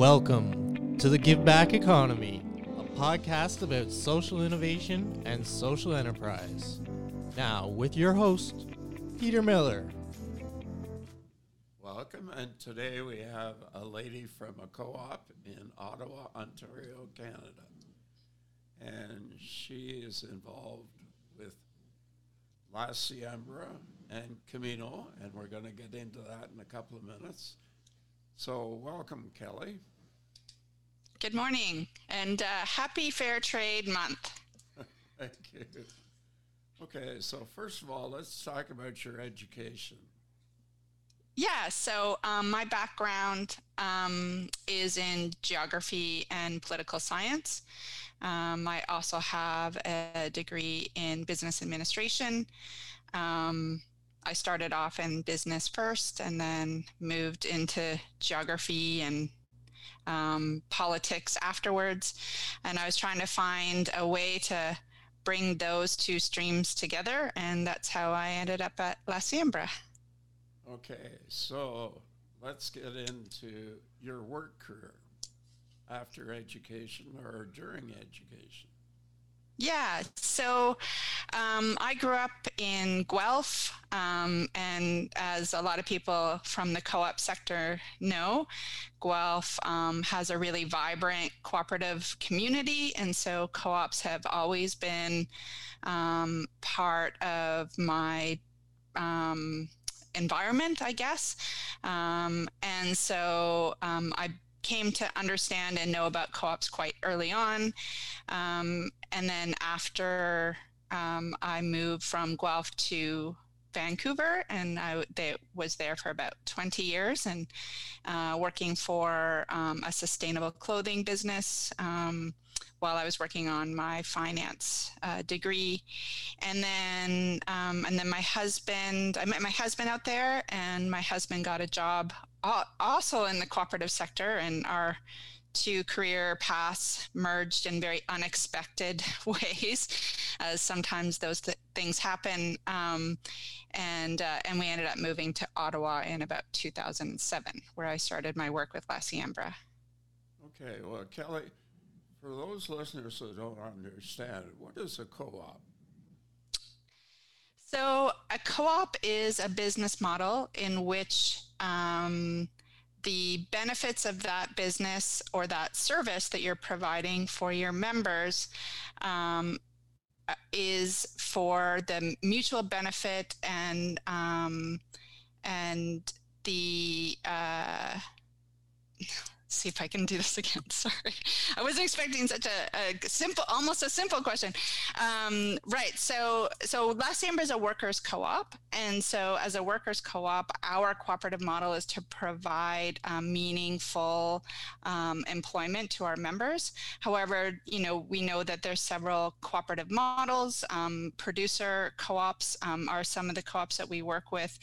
Welcome to the Give Back Economy, a podcast about social innovation and social enterprise. Now, with your host, Peter Miller. Welcome, and today we have a lady from a co op in Ottawa, Ontario, Canada. And she is involved with La Siembra and Camino, and we're going to get into that in a couple of minutes. So, welcome, Kellie. Good morning and uh, happy Fair Trade Month. Thank you. Okay, so first of all, let's talk about your education. Yeah, so um, my background um, is in geography and political science. Um, I also have a degree in business administration. Um, I started off in business first and then moved into geography and um, politics afterwards. And I was trying to find a way to bring those two streams together. And that's how I ended up at La Siembra. Okay, so let's get into your work career after education or during education. Yeah, so um, I grew up in Guelph, um, and as a lot of people from the co op sector know, Guelph um, has a really vibrant cooperative community, and so co ops have always been um, part of my um, environment, I guess. Um, and so I came to understand and know about co-ops quite early on. Um, and then after um, I moved from Guelph to Vancouver, and I they, was there for about 20 years and uh, working for um, a sustainable clothing business um, while I was working on my finance uh, degree. And then, um, and then my husband, I met my husband out there, and my husband got a job also in the cooperative sector, and our two career paths merged in very unexpected ways, as sometimes those th- things happen. Um, and uh, and we ended up moving to Ottawa in about 2007, where I started my work with La Siembra. Okay, well, Kellie, for those listeners who don't understand, what is a co-op? So a co-op is a business model in which um, the benefits of that business or that service that you're providing for your members um, is for the mutual benefit and um, and the uh, see if I can do this again. Sorry, I wasn't expecting such a, a simple, almost a simple question. Um, right. So, so La Siembra is a workers' co-op, and so as a workers' co-op, our cooperative model is to provide um, meaningful um, employment to our members. However, you know, we know that there's several cooperative models. Um, producer co-ops um, are some of the co-ops that we work with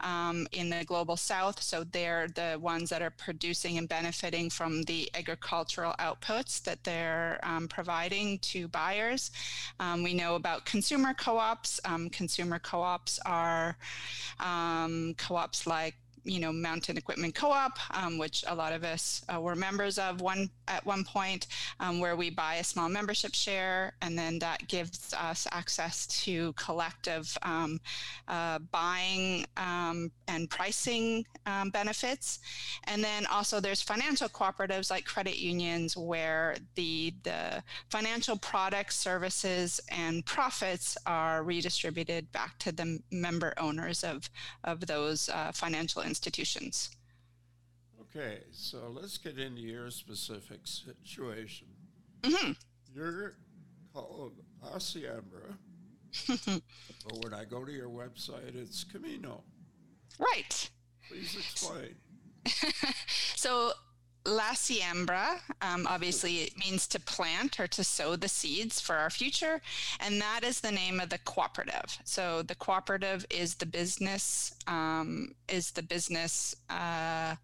um, in the global South. So they're the ones that are producing and benefiting benefiting from the agricultural outputs that they're um, providing to buyers. Um, we know about consumer co ops. Um, consumer co ops are um, co ops like you know mountain equipment co-op um, which a lot of us uh, were members of one at one point um, where we buy a small membership share and then that gives us access to collective um, uh, buying um, and pricing um, benefits. And then also there's financial cooperatives like credit unions where the the financial products services and profits are redistributed back to the member owners of of those uh, financial institutions. Okay, so let's get into your specific situation. Mm-hmm. You're called La Siembra, but when I go to your website, it's Camino. Right. Please explain. so La Siembra, um, obviously, it means to plant or to sow the seeds for our future. And that is the name of the cooperative. So the cooperative is the business, um, is the business uh,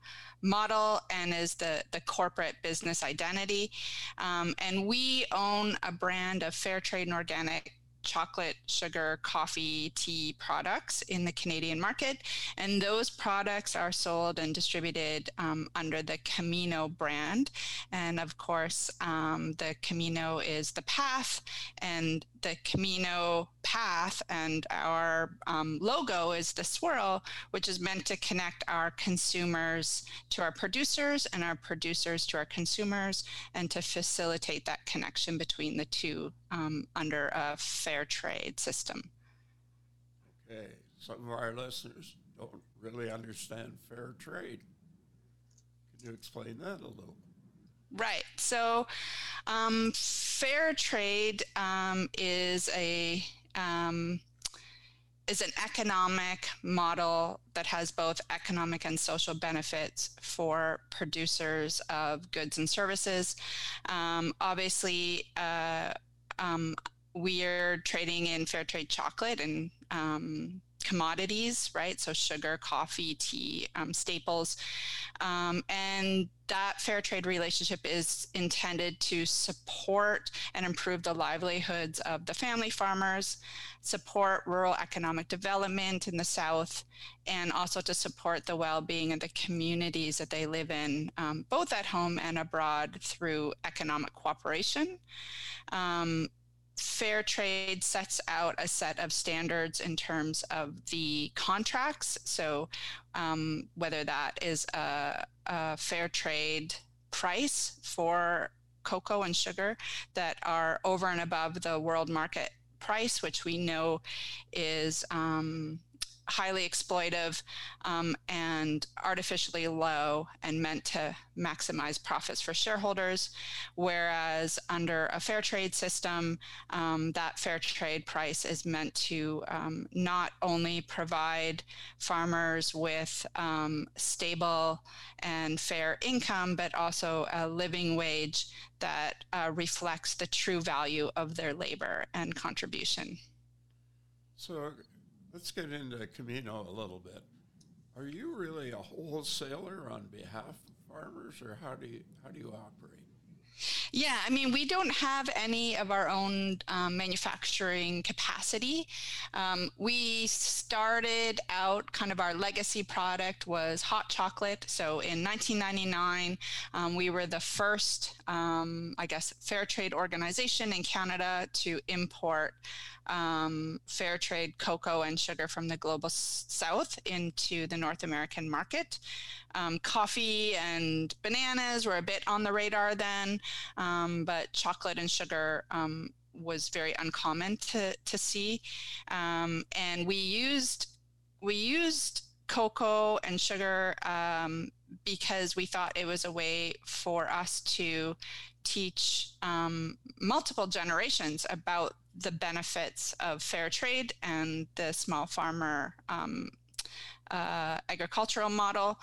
model and is the, the corporate business identity. Um, and we own a brand of fair trade and organic chocolate, sugar, coffee, tea products in the Canadian market. And those products are sold and distributed um, under the Camino brand. And of course, um, the Camino is the path, and the Camino path and our um, logo is the swirl, which is meant to connect our consumers to our producers and our producers to our consumers and to facilitate that connection between the two um, under a fair trade system. Okay, some of our listeners don't really understand fair trade. Can you explain that a little? Right. So, um, fair trade um, is a um, is an economic model that has both economic and social benefits for producers of goods and services. Um, obviously, uh, um, we are trading in fair trade chocolate and um, commodities, right? So sugar, coffee, tea, um, staples. Um, and that fair trade relationship is intended to support and improve the livelihoods of the family farmers, support rural economic development in the South, and also to support the well being of the communities that they live in, um, both at home and abroad through economic cooperation. Um, fair trade sets out a set of standards in terms of the contracts. So, um, whether that is a, a, fair trade price for cocoa and sugar that are over and above the world market price, which we know is um, highly exploitive um, and artificially low and meant to maximize profits for shareholders. Whereas under a fair trade system, um, that fair trade price is meant to um, not only provide farmers with um, stable and fair income, but also a living wage that uh, reflects the true value of their labor and contribution. So Let's get into Camino a little bit. Are you really a wholesaler on behalf of farmers, or how do you how do you operate? Yeah, I mean, we don't have any of our own um, manufacturing capacity. Um, we started out kind of our legacy product was hot chocolate. So in 1999, um, we were the first, um, I guess, fair trade organization in Canada to import um, fair trade cocoa and sugar from the global south into the North American market. Um, coffee and bananas were a bit on the radar then, um, but chocolate and sugar um, was very uncommon to, to see. Um, and we used we used cocoa and sugar um, because we thought it was a way for us to teach um, multiple generations about the benefits of fair trade and the small farmer um, uh, agricultural model,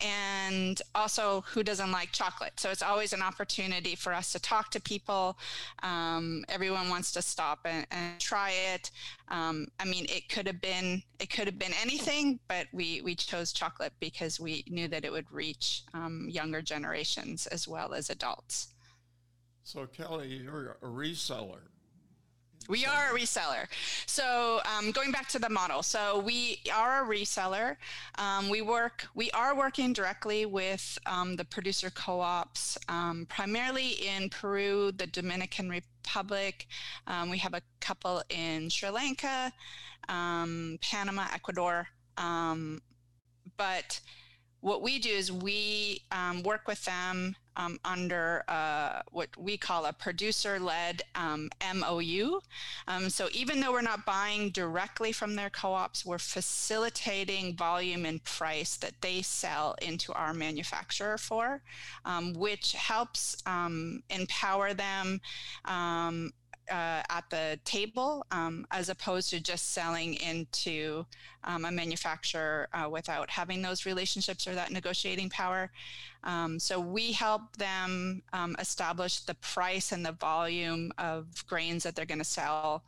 and also who doesn't like chocolate. So it's always an opportunity for us to talk to people. Um, everyone wants to stop and, and try it. Um, I mean, it could have been it could have been anything, but we we chose chocolate because we knew that it would reach um, younger generations as well as adults. So Kellie, you're a reseller. We are a reseller. So um, going back to the model, so we are a reseller. Um, we work, we are working directly with um, the producer co-ops, um, primarily in Peru, the Dominican Republic. Um, we have a couple in Sri Lanka, um, Panama, Ecuador. but what we do is we work with them um, under uh, what we call a producer led um, MOU. Um, so even though we're not buying directly from their co ops, we're facilitating volume and price that they sell into our manufacturer for, um, which helps um, empower them um, uh, at the table um, as opposed to just selling into um, a manufacturer uh, without having those relationships or that negotiating power. Um, so we help them um, establish the price and the volume of grains that they're going to sell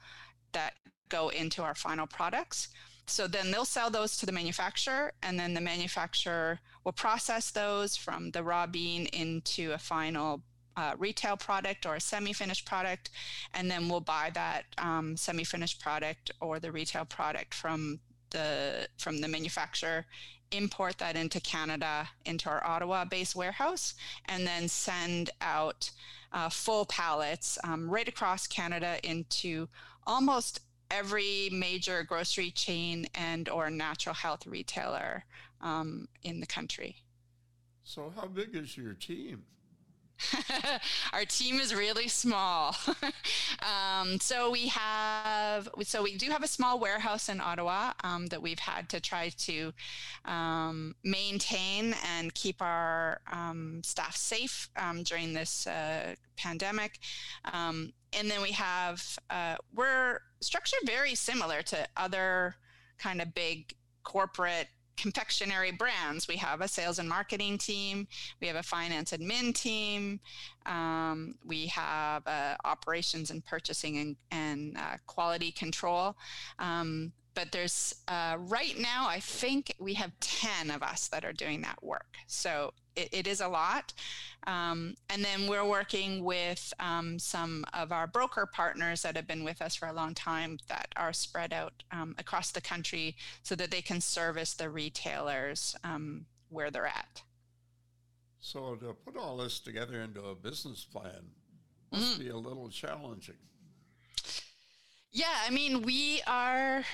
that go into our final products. So then they'll sell those to the manufacturer, and then the manufacturer will process those from the raw bean into a final uh, retail product or a semi-finished product, and then we'll buy that um, semi-finished product or the retail product from the from the manufacturer import that into Canada into our Ottawa based warehouse and then send out uh, full pallets um, right across Canada into almost every major grocery chain and or natural health retailer um, in the country. So how big is your team? Our team is really small. um, so we have, so we do have a small warehouse in Ottawa um, that we've had to try to um, maintain and keep our um, staff safe um, during this uh, pandemic. Um, and then we have, uh, we're structured very similar to other kind of big corporate confectionery brands. We have a sales and marketing team. We have a finance admin team. Um, we have uh, operations and purchasing and, and uh, quality control. Um, but there's uh, right now, I think we have 10 of us that are doing that work. So it, it is a lot. Um, and then we're working with um, some of our broker partners that have been with us for a long time that are spread out um, across the country so that they can service the retailers um, where they're at. So to put all this together into a business plan must mm. be a little challenging. Yeah, I mean, we are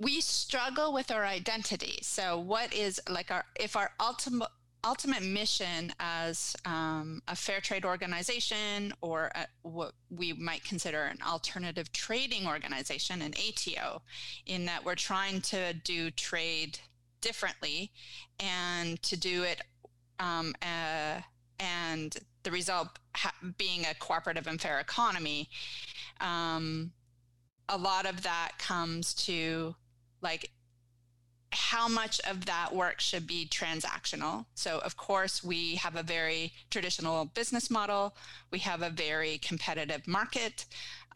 we struggle with our identity. So, what is like our if our ultimate ultimate mission as um, a fair trade organization or a, what we might consider an alternative trading organization, an ATO, in that we're trying to do trade differently and to do it um, uh, and the result ha- being a cooperative and fair economy. Um, a lot of that comes to like how much of that work should be transactional. So, of course, we have a very traditional business model. We have a very competitive market.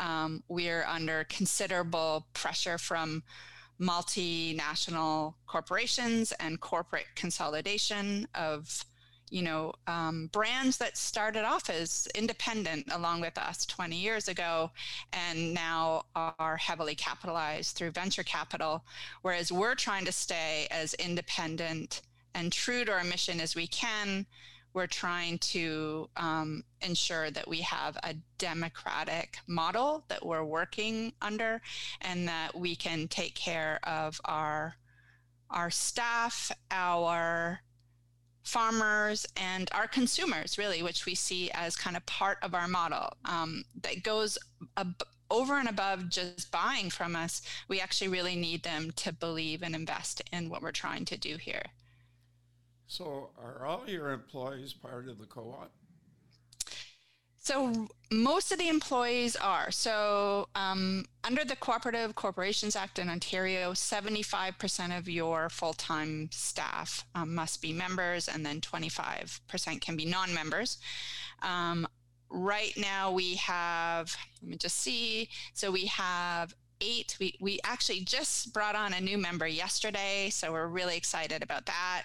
Um, we're under considerable pressure from multinational corporations and corporate consolidation of you know, um, brands that started off as independent along with us 20 years ago and now are heavily capitalized through venture capital, whereas we're trying to stay as independent and true to our mission as we can. We're trying to um, ensure that we have a democratic model that we're working under and that we can take care of our our staff, our farmers and our consumers, really, which we see as kind of part of our model um, that goes ab- over and above just buying from us. We actually really need them to believe and invest in what we're trying to do here. So, are all your employees part of the co op? So most of the employees are. So um, under the Cooperative Corporations Act in Ontario, 75% of your full-time staff um, must be members, and then 25% can be non-members. Um, right now we have, let me just see. So we have eight. We, we actually just brought on a new member yesterday, so we're really excited about that.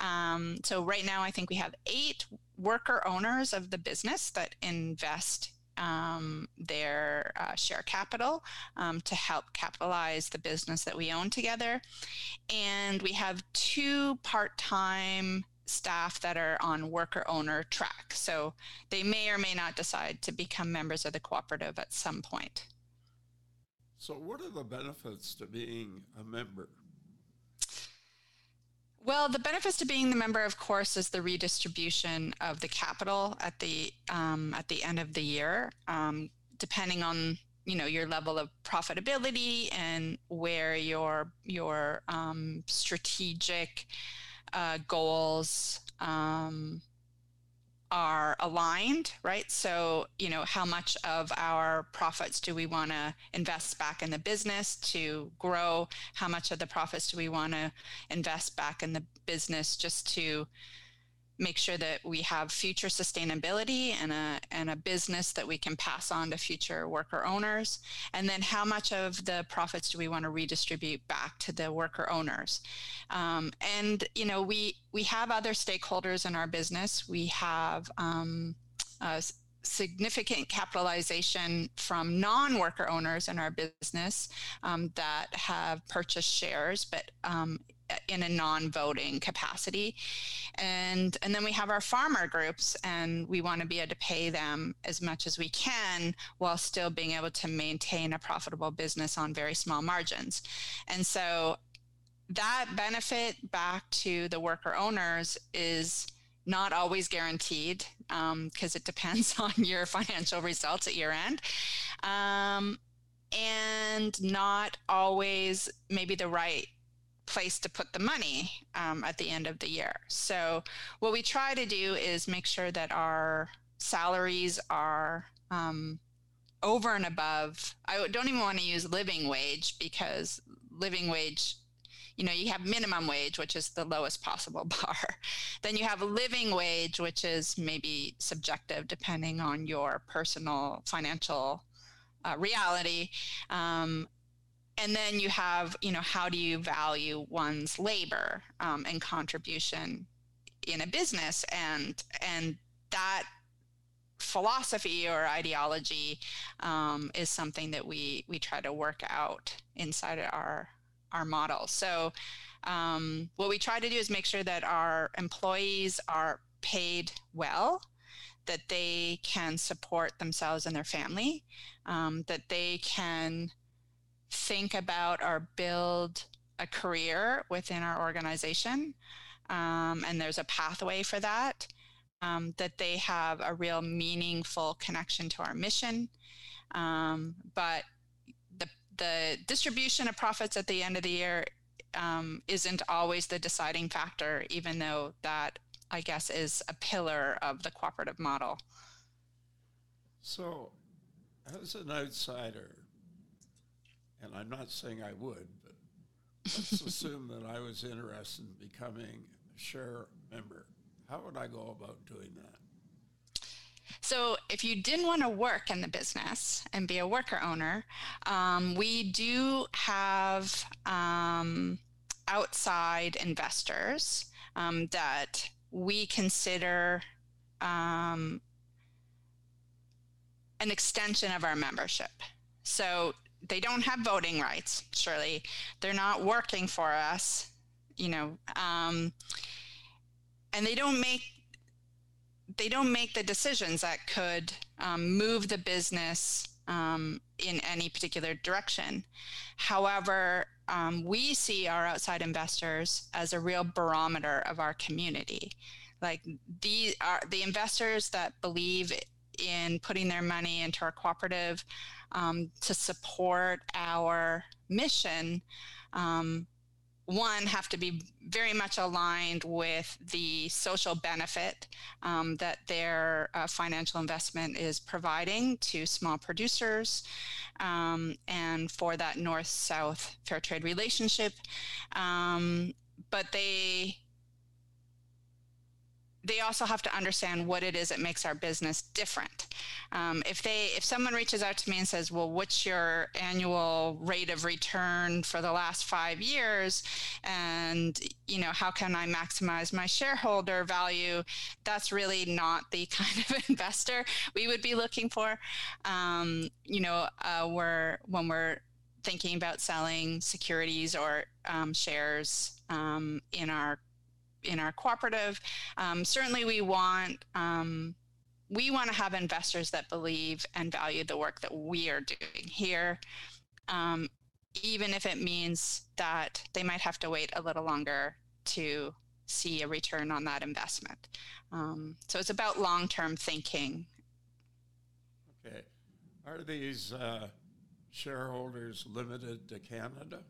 Um, so right now, I think we have eight worker owners of the business that invest um, their uh, share capital um, to help capitalize the business that we own together. And we have two part time staff that are on worker owner track. So they may or may not decide to become members of the cooperative at some point. So, what are the benefits to being a member? Well, the benefits to being the member, of course, is the redistribution of the capital at the um, at the end of the year, um, depending on you know your level of profitability and where your your um, strategic uh, goals um, are aligned, right? So, you know, how much of our profits do we want to invest back in the business to grow? How much of the profits do we want to invest back in the business just to make sure that we have future sustainability and a, and a business that we can pass on to future worker owners? And then how much of the profits do we want to redistribute back to the worker owners? Um, and, you know, we, we have other stakeholders in our business. We have um, significant capitalization from non-worker owners in our business um, that have purchased shares, but um, in a non-voting capacity and and then we have our farmer groups and we want to be able to pay them as much as we can while still being able to maintain a profitable business on very small margins and so that benefit back to the worker owners is not always guaranteed because um, it depends on your financial results at year end. Um, and not always maybe the right place to put the money um, at the end of the year. So, what we try to do is make sure that our salaries are um, over and above. I don't even want to use living wage because living wage you know you have minimum wage which is the lowest possible bar then you have living wage which is maybe subjective depending on your personal financial uh, reality um, and then you have you know how do you value one's labor um, and contribution in a business and and that philosophy or ideology um, is something that we we try to work out inside our our model. So, um, what we try to do is make sure that our employees are paid well, that they can support themselves and their family, um, that they can think about or build a career within our organization. Um, and there's a pathway for that. Um, that they have a real meaningful connection to our mission. Um, but the distribution of profits at the end of the year um, isn't always the deciding factor, even though that, I guess, is a pillar of the cooperative model. So, as an outsider, and I'm not saying I would, but let's assume that I was interested in becoming a share member. How would I go about doing that? So, if you didn't want to work in the business and be a worker owner, um, we do have um, outside investors um, that we consider um, an extension of our membership. So, they don't have voting rights, surely. They're not working for us, you know, um, and they don't make they don't make the decisions that could um, move the business um, in any particular direction. However, um, we see our outside investors as a real barometer of our community. Like the are the investors that believe in putting their money into our cooperative um, to support our mission um, one have to be very much aligned with the social benefit um, that their uh, financial investment is providing to small producers um, and for that north south fair trade relationship. Um, but they they also have to understand what it is that makes our business different. Um, if they, if someone reaches out to me and says, "Well, what's your annual rate of return for the last five years?" and you know, how can I maximize my shareholder value? That's really not the kind of investor we would be looking for. Um, you know, uh, we're when we're thinking about selling securities or um, shares um, in our in our cooperative. Um, certainly, we want um, we want to have investors that believe and value the work that we are doing here, um, even if it means that they might have to wait a little longer to see a return on that investment. Um, so it's about long term thinking. Okay. Are these uh, shareholders limited to Canada?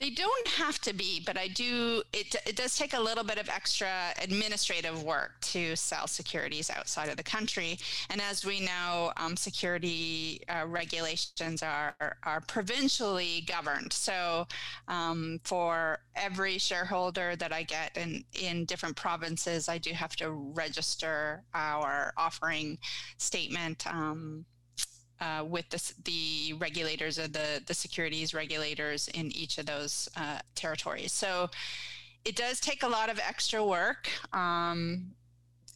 They don't have to be, but I do. It, it does take a little bit of extra administrative work to sell securities outside of the country. And as we know, um, security uh, regulations are, are provincially governed. So um, for every shareholder that I get in, in different provinces, I do have to register our offering statement. Um, uh, with the, the regulators or the, the securities regulators in each of those uh, territories. So it does take a lot of extra work. Um,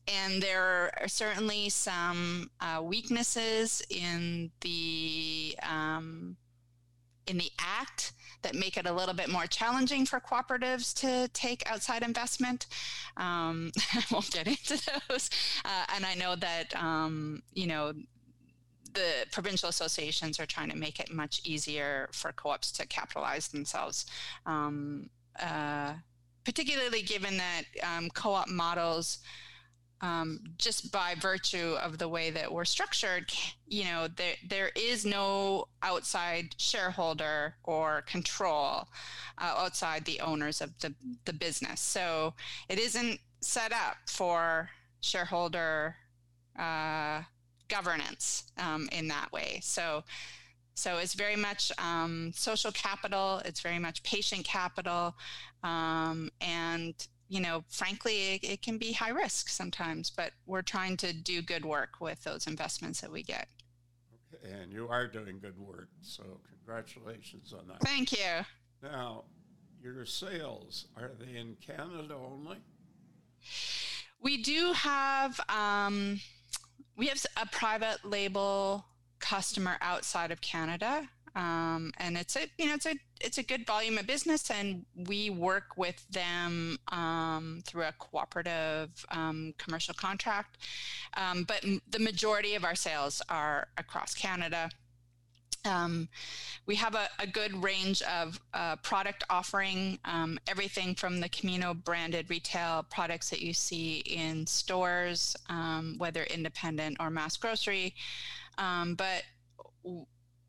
and there are certainly some uh, weaknesses in the um, in the act that make it a little bit more challenging for cooperatives to take outside investment. Um, I won't get into those, uh, and I know that um, you know the provincial associations are trying to make it much easier for co-ops to capitalize themselves. Um, uh, particularly given that um, co-op models um, just by virtue of the way that we're structured, you know, there there is no outside shareholder or control uh, outside the owners of the the business. So it isn't set up for shareholder uh, governance um, in that way. So. So it's very much um, social capital. It's very much patient capital, um, and you know, frankly, it, it, can be high risk sometimes, but we're trying to do good work with those investments that we get. Okay, and you are doing good work, so congratulations on that. Thank you. Now, your sales, are they in Canada only? We do have, um, we have a private label customer outside of Canada. Um, and it's a you know it's a it's a good volume of business, and we work with them um, through a cooperative um, commercial contract. Um, but m- the majority of our sales are across Canada. Um, we have a, a, good range of uh, product offering, um, everything from the Camino branded retail products that you see in stores, whether independent or mass grocery. but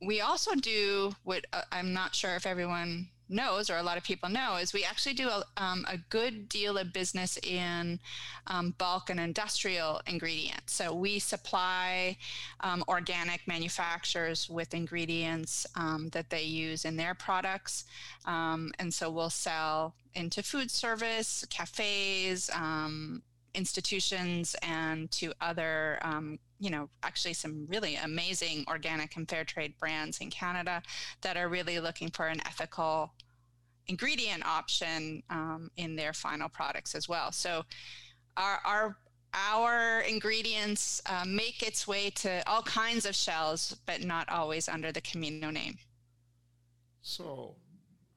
we also do what uh, I'm not sure if everyone knows or a lot of people know is we actually do a, um, a good deal of business in um, bulk and industrial ingredients. So we supply um, organic manufacturers with ingredients um, that they use in their products. Um, and so we'll sell into food service, cafes, um, institutions, and to other you know, actually some really amazing organic and fair trade brands in Canada that are really looking for an ethical ingredient option um, in their final products as well. So our, our our ingredients uh, make its way to all kinds of shells, but not always under the Camino name. So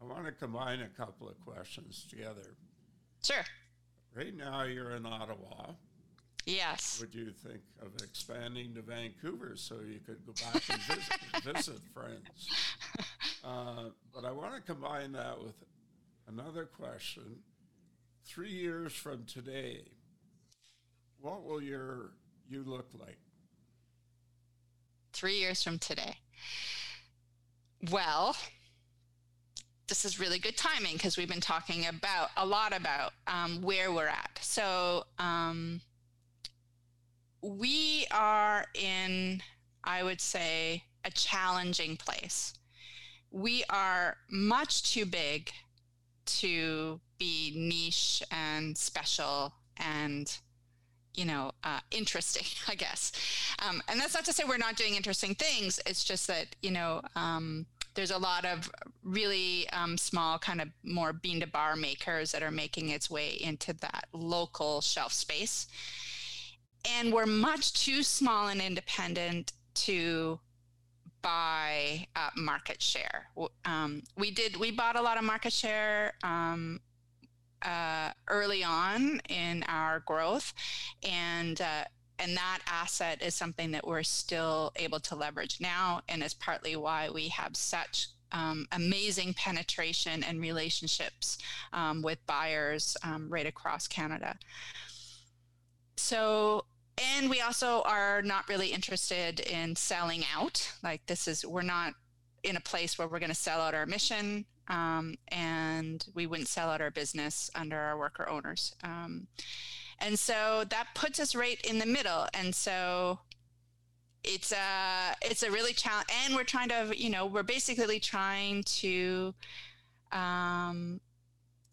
I want to combine a couple of questions together. Sure. Right now you're in Ottawa. Yes. Would you think of expanding to Vancouver so you could go back and visit, visit friends? Uh, but I want to combine that with another question. Three years from today, what will your you look like? Three years from today. Well, this is really good timing because we've been talking about a lot about um, where we're at. So. Um, we are in, I would say, a challenging place. We are much too big to be niche and special and you know uh, interesting i guess. Um, and that's not to say we're not doing interesting things. It's just that you know um, there's a lot of really um, small kind of more bean to bar makers that are making its way into that local shelf space and we're much too small and independent to buy uh, market share. Um, we did we bought a lot of market share um, uh, early on in our growth, and uh, and that asset is something that we're still able to leverage now, and is partly why we have such um, amazing penetration and relationships um, with buyers um, right across Canada. So and we also are not really interested in selling out. Like this is, we're not in a place where we're going to sell out our mission, um, and we wouldn't sell out our business under our worker owners. Um, and so that puts us right in the middle. And so it's a it's a really challenge, and we're trying to, you know, we're basically trying to um,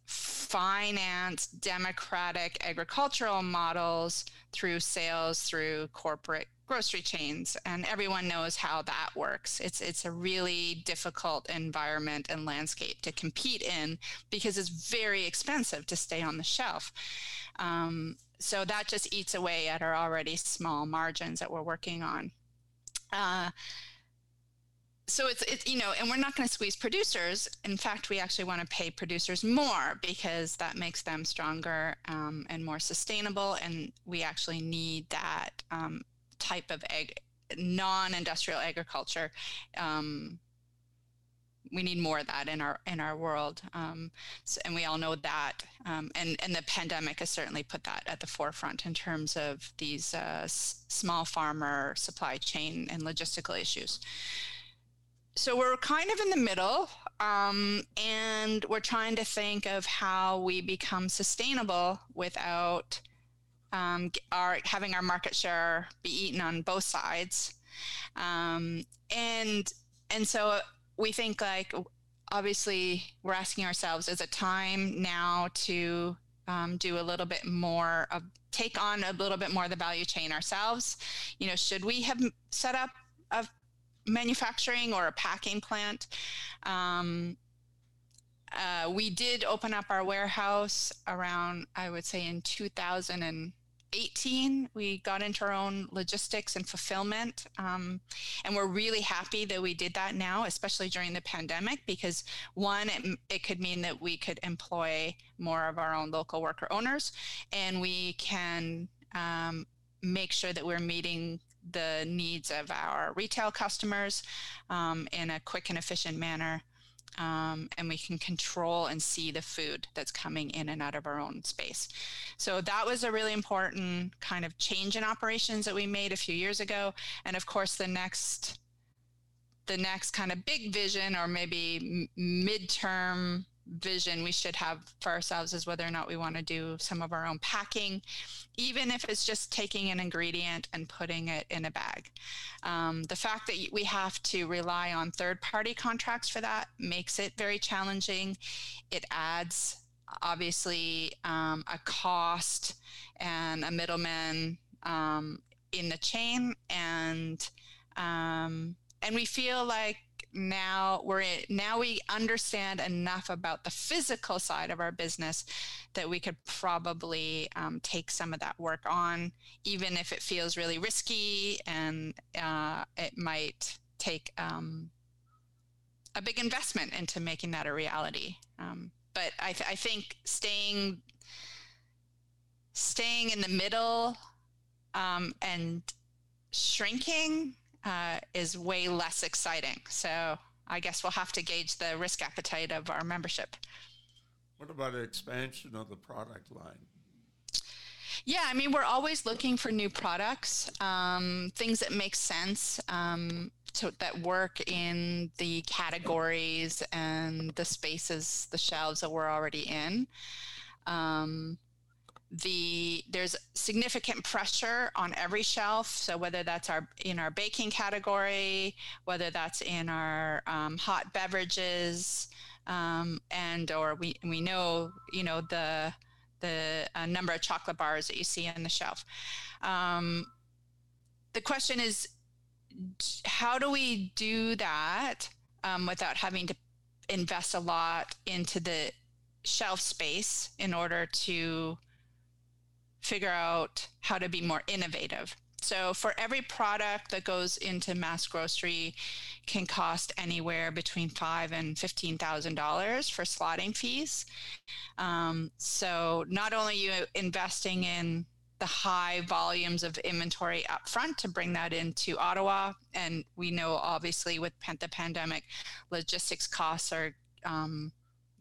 finance democratic agricultural models through sales through corporate grocery chains. And everyone knows how that works. It's it's a really difficult environment and landscape to compete in because it's very expensive to stay on the shelf. Um, so that just eats away at our already small margins that we're working on. Uh, so it's it's you know and we're not going to squeeze producers. In fact we actually want to pay producers more because that makes them stronger um, and more sustainable. And we actually need that um, type of ag- non-industrial agriculture. Um, we need more of that in our in our world. Um, so, and we all know that. Um, and and the pandemic has certainly put that at the forefront in terms of these uh, s- small farmer supply chain and logistical issues so we're kind of in the middle um, and we're trying to think of how we become sustainable without um, our having our market share be eaten on both sides. Um, and and so we think like obviously we're asking ourselves is it time now to um, do a little bit more of take on a little bit more of the value chain ourselves? You know should we have set up a manufacturing or a packing plant um, uh, we did open up our warehouse around i would say in 2018. we got into our own logistics and fulfillment. Um, and we're really happy that we did that now, especially during the pandemic, because one, it, it, could mean that we could employ more of our own local worker owners and we can um, make sure that we're meeting the needs of our retail customers um, in a quick and efficient manner um, and we can control and see the food that's coming in and out of our own space. So that was a really important kind of change in operations that we made a few years ago. And of course, the next the next kind of big vision or maybe midterm vision we should have for ourselves is whether or not we want to do some of our own packing, even if it's just taking an ingredient and putting it in a bag. Um, the fact that we have to rely on third party contracts for that makes it very challenging. It adds, obviously, um, a cost and a middleman um, in the chain. And um, and we feel like now we're in, now we understand enough about the physical side of our business that we could probably um, take some of that work on, even if it feels really risky and uh, it might take um, a big investment into making that a reality. Um, but I, th- I think staying staying in the middle um, and shrinking uh, is way less exciting. So I guess we'll have to gauge the risk appetite of our membership. What about expansion of the product line? Yeah, I mean, we're always looking for new products, um, things that make sense, um, to, that work in the categories and the spaces, the shelves that we're already in. Um, the there's significant pressure on every shelf. So whether that's our in our baking category whether that's in our um, hot beverages um, and or we we know you know the the uh, number of chocolate bars that you see on the shelf. Um, the question is how do we do that um, without having to invest a lot into the shelf space in order to figure out how to be more innovative. So for every product that goes into mass grocery can cost anywhere between five and fifteen thousand dollars for slotting fees. Um, so not only you investing in the high volumes of inventory up front to bring that into Ottawa, and we know obviously with the pandemic, logistics costs are um,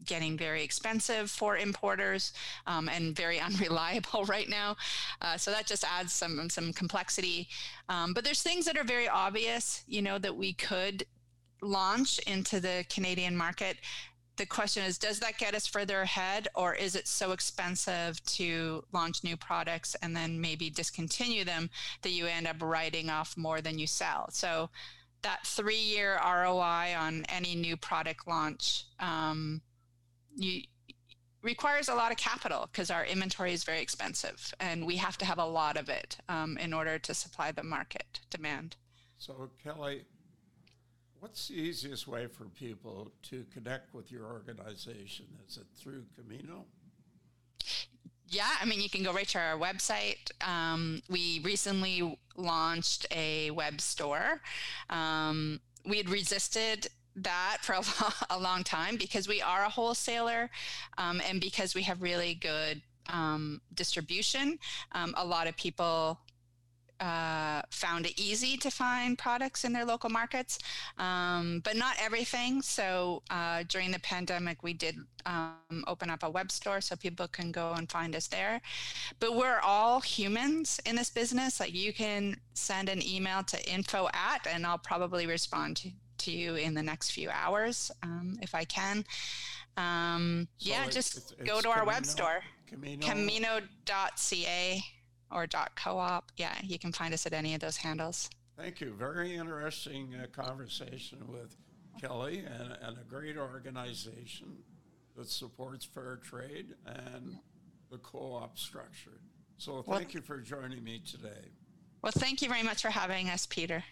getting very expensive for importers um, and very unreliable right now. Uh, so that just adds some some complexity. Um, but there's things that are very obvious, you know, that we could launch into the Canadian market. The question is, does that get us further ahead, or is it so expensive to launch new products and then maybe discontinue them that you end up writing off more than you sell? So that three-year ROI on any new product launch um, you requires a lot of capital because our inventory is very expensive and we have to have a lot of it um, in order to supply the market demand. So, Kellie, what's the easiest way for people to connect with your organization? Is it through Camino? Yeah, I mean, you can go right to our website. Um, we recently launched a web store. Um, we had resisted that for a, long, a long time because we are a wholesaler um, and because we have really good um, distribution. Um, a lot of people uh, found it easy to find products in their local markets, um, but not everything. So uh, during the pandemic, we did um, open up a web store so people can go and find us there. But we're all humans in this business. Like you can send an email to info at, and I'll probably respond to, to you in the next few hours um, if I can. Um, So yeah, it's- just it's- go it's to our web store, Camino. camino.ca or .coop. Yeah, you can find us at any of those handles. Thank you. Very interesting uh, conversation with Kellie and, and a great organization that supports fair trade and the co-op structure. So Well- thank you for joining me today. Well, thank you very much for having us, Peter.